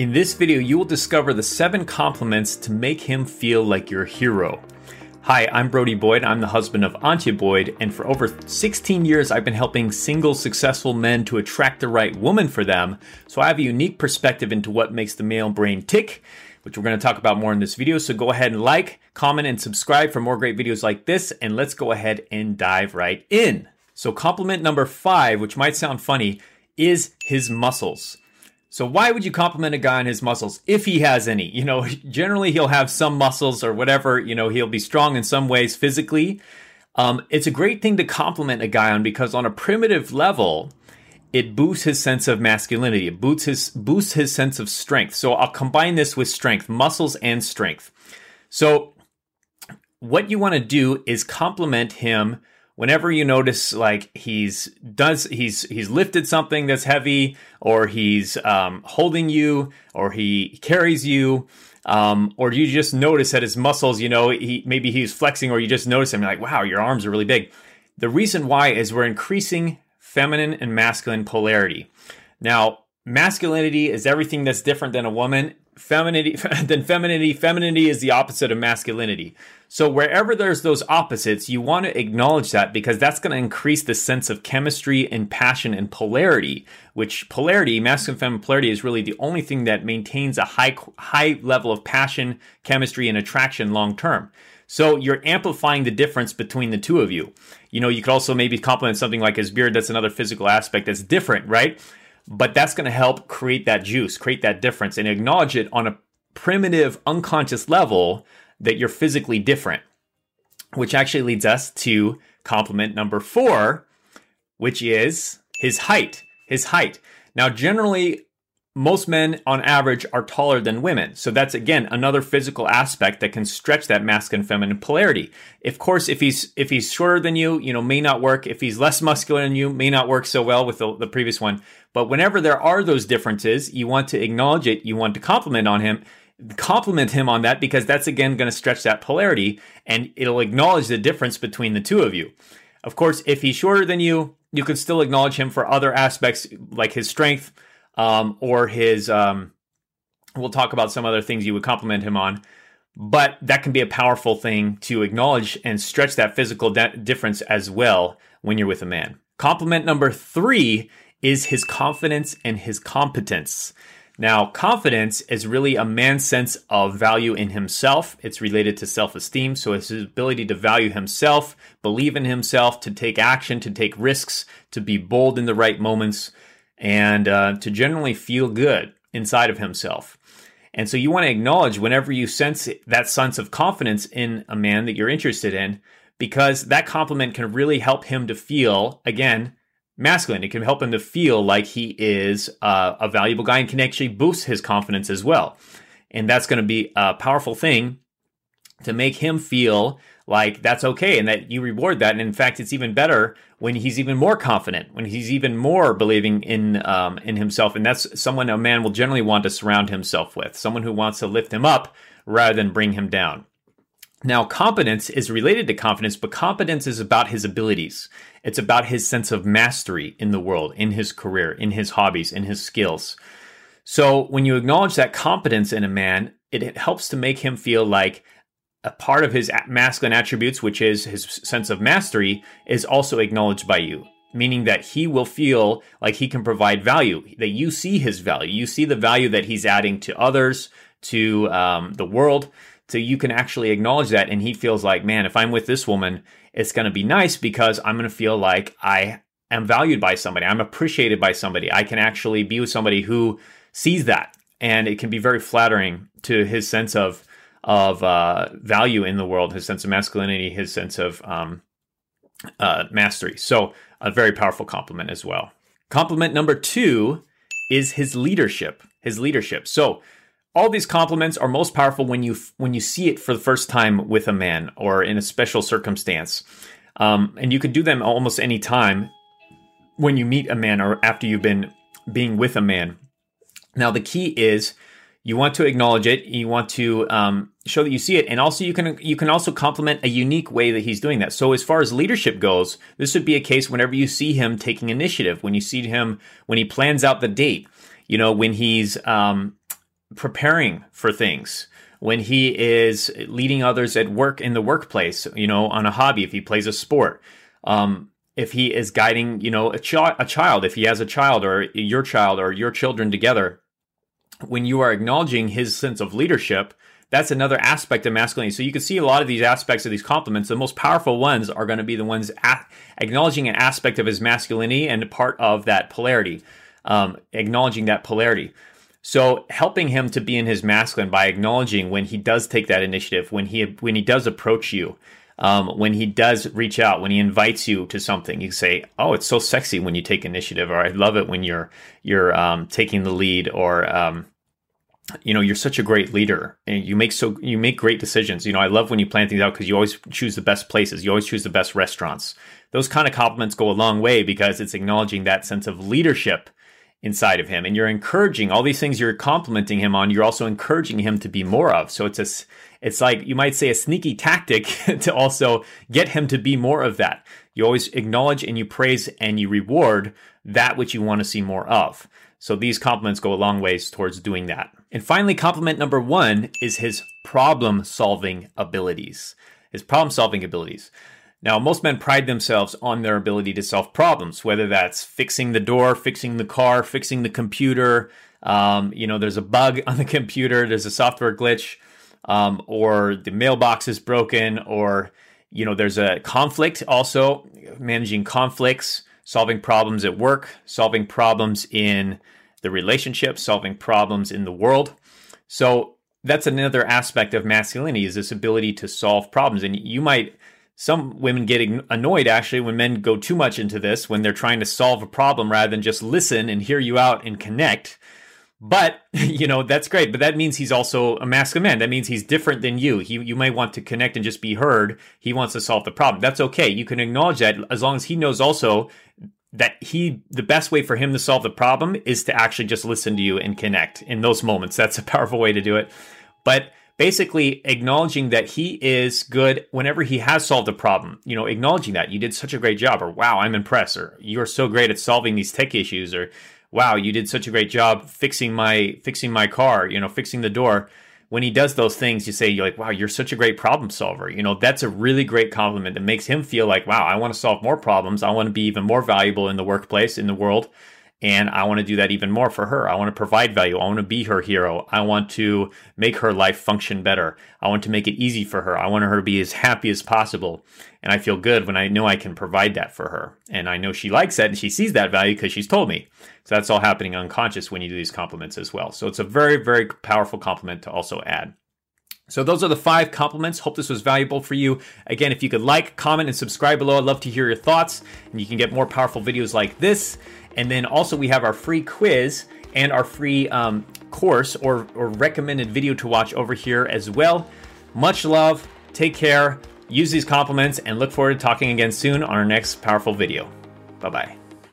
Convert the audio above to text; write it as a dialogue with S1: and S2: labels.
S1: In this video, you will discover the seven compliments to make him feel like your hero. Hi, I'm Brody Boyd. I'm the husband of Antia Boyd, and for over 16 years, I've been helping single successful men to attract the right woman for them. So I have a unique perspective into what makes the male brain tick, which we're going to talk about more in this video. So go ahead and like, comment, and subscribe for more great videos like this, and let's go ahead and dive right in. So, compliment number five, which might sound funny, is his muscles. So why would you compliment a guy on his muscles if he has any? You know, generally he'll have some muscles or whatever. You know, he'll be strong in some ways physically. Um, it's a great thing to compliment a guy on because on a primitive level, it boosts his sense of masculinity. It boosts his boosts his sense of strength. So I'll combine this with strength, muscles and strength. So what you want to do is compliment him whenever you notice like he's does he's he's lifted something that's heavy or he's um, holding you or he carries you um, or you just notice that his muscles you know he maybe he's flexing or you just notice him like wow your arms are really big. The reason why is we're increasing feminine and masculine polarity. Now masculinity is everything that's different than a woman femininity than femininity femininity is the opposite of masculinity so wherever there's those opposites, you want to acknowledge that because that's going to increase the sense of chemistry and passion and polarity, which polarity, masculine feminine polarity is really the only thing that maintains a high high level of passion, chemistry and attraction long term. So you're amplifying the difference between the two of you. You know, you could also maybe compliment something like his beard that's another physical aspect that's different, right? But that's going to help create that juice, create that difference and acknowledge it on a primitive unconscious level that you're physically different, which actually leads us to compliment number four, which is his height. His height. Now, generally, most men on average are taller than women. So that's again another physical aspect that can stretch that masculine feminine polarity. Of course, if he's if he's shorter than you, you know, may not work. If he's less muscular than you, may not work so well with the, the previous one. But whenever there are those differences, you want to acknowledge it, you want to compliment on him, compliment him on that because that's again going to stretch that polarity and it'll acknowledge the difference between the two of you. Of course, if he's shorter than you, you can still acknowledge him for other aspects like his strength um, or his. Um, we'll talk about some other things you would compliment him on, but that can be a powerful thing to acknowledge and stretch that physical de- difference as well when you're with a man. Compliment number three is his confidence and his competence. Now, confidence is really a man's sense of value in himself. It's related to self esteem. So it's his ability to value himself, believe in himself, to take action, to take risks, to be bold in the right moments, and uh, to generally feel good inside of himself. And so you want to acknowledge whenever you sense that sense of confidence in a man that you're interested in, because that compliment can really help him to feel, again, masculine. It can help him to feel like he is uh, a valuable guy and can actually boost his confidence as well. And that's going to be a powerful thing to make him feel like that's okay and that you reward that. And in fact, it's even better when he's even more confident, when he's even more believing in um, in himself. And that's someone a man will generally want to surround himself with, someone who wants to lift him up rather than bring him down. Now, competence is related to confidence, but competence is about his abilities. It's about his sense of mastery in the world, in his career, in his hobbies, in his skills. So, when you acknowledge that competence in a man, it helps to make him feel like a part of his masculine attributes, which is his sense of mastery, is also acknowledged by you, meaning that he will feel like he can provide value, that you see his value. You see the value that he's adding to others, to um, the world. So you can actually acknowledge that. And he feels like, man, if I'm with this woman, it's going to be nice because I'm going to feel like I am valued by somebody. I'm appreciated by somebody. I can actually be with somebody who sees that. And it can be very flattering to his sense of, of uh, value in the world, his sense of masculinity, his sense of um, uh, mastery. So, a very powerful compliment as well. Compliment number two is his leadership. His leadership. So, all these compliments are most powerful when you when you see it for the first time with a man or in a special circumstance um, and you could do them almost any time when you meet a man or after you've been being with a man now the key is you want to acknowledge it. You want to um, show that you see it. And also you can you can also compliment a unique way that he's doing that. So as far as leadership goes this would be a case whenever you see him taking initiative when you see him when he plans out the date you know when he's um, preparing for things, when he is leading others at work in the workplace, you know, on a hobby, if he plays a sport, um, if he is guiding, you know, a, a child, if he has a child or your child or your children together, when you are acknowledging his sense of leadership, that's another aspect of masculinity. So you can see a lot of these aspects of these compliments. The most powerful ones are going to be the ones a- acknowledging an aspect of his masculinity and part of that polarity, um, acknowledging that polarity. So helping him to be in his masculine by acknowledging when he does take that initiative, when he when he does approach you, um, when he does reach out, when he invites you to something, you say, "Oh, it's so sexy when you take initiative," or "I love it when you're you're um, taking the lead," or um, you know, you're such a great leader, and you make so you make great decisions. You know, I love when you plan things out because you always choose the best places, you always choose the best restaurants. Those kind of compliments go a long way because it's acknowledging that sense of leadership inside of him and you're encouraging all these things you're complimenting him on you're also encouraging him to be more of. So it's a it's like you might say a sneaky tactic to also get him to be more of that. You always acknowledge and you praise and you reward that which you want to see more of. So these compliments go a long ways towards doing that. And finally compliment number 1 is his problem solving abilities. His problem solving abilities now, most men pride themselves on their ability to solve problems, whether that's fixing the door, fixing the car, fixing the computer. Um, you know, there's a bug on the computer, there's a software glitch, um, or the mailbox is broken, or, you know, there's a conflict also, managing conflicts, solving problems at work, solving problems in the relationship, solving problems in the world. So that's another aspect of masculinity is this ability to solve problems. And you might some women get annoyed actually when men go too much into this when they're trying to solve a problem rather than just listen and hear you out and connect. But you know that's great. But that means he's also a masculine man. That means he's different than you. He you may want to connect and just be heard. He wants to solve the problem. That's okay. You can acknowledge that as long as he knows also that he the best way for him to solve the problem is to actually just listen to you and connect in those moments. That's a powerful way to do it. But basically acknowledging that he is good whenever he has solved a problem. You know, acknowledging that you did such a great job, or wow, I'm impressed, or you're so great at solving these tech issues, or wow, you did such a great job fixing my fixing my car, you know, fixing the door. When he does those things, you say, you're like, wow, you're such a great problem solver. You know, that's a really great compliment that makes him feel like, wow, I want to solve more problems. I want to be even more valuable in the workplace, in the world. And I want to do that even more for her. I want to provide value. I want to be her hero. I want to make her life function better. I want to make it easy for her. I want her to be as happy as possible. And I feel good when I know I can provide that for her. And I know she likes that and she sees that value because she's told me. So that's all happening unconscious when you do these compliments as well. So it's a very, very powerful compliment to also add. So those are the five compliments. Hope this was valuable for you. Again, if you could like, comment, and subscribe below, I'd love to hear your thoughts. And you can get more powerful videos like this. And then also we have our free quiz and our free um, course or, or recommended video to watch over here as well. Much love. Take care. Use these compliments and look forward to talking again soon on our next powerful video. Bye bye.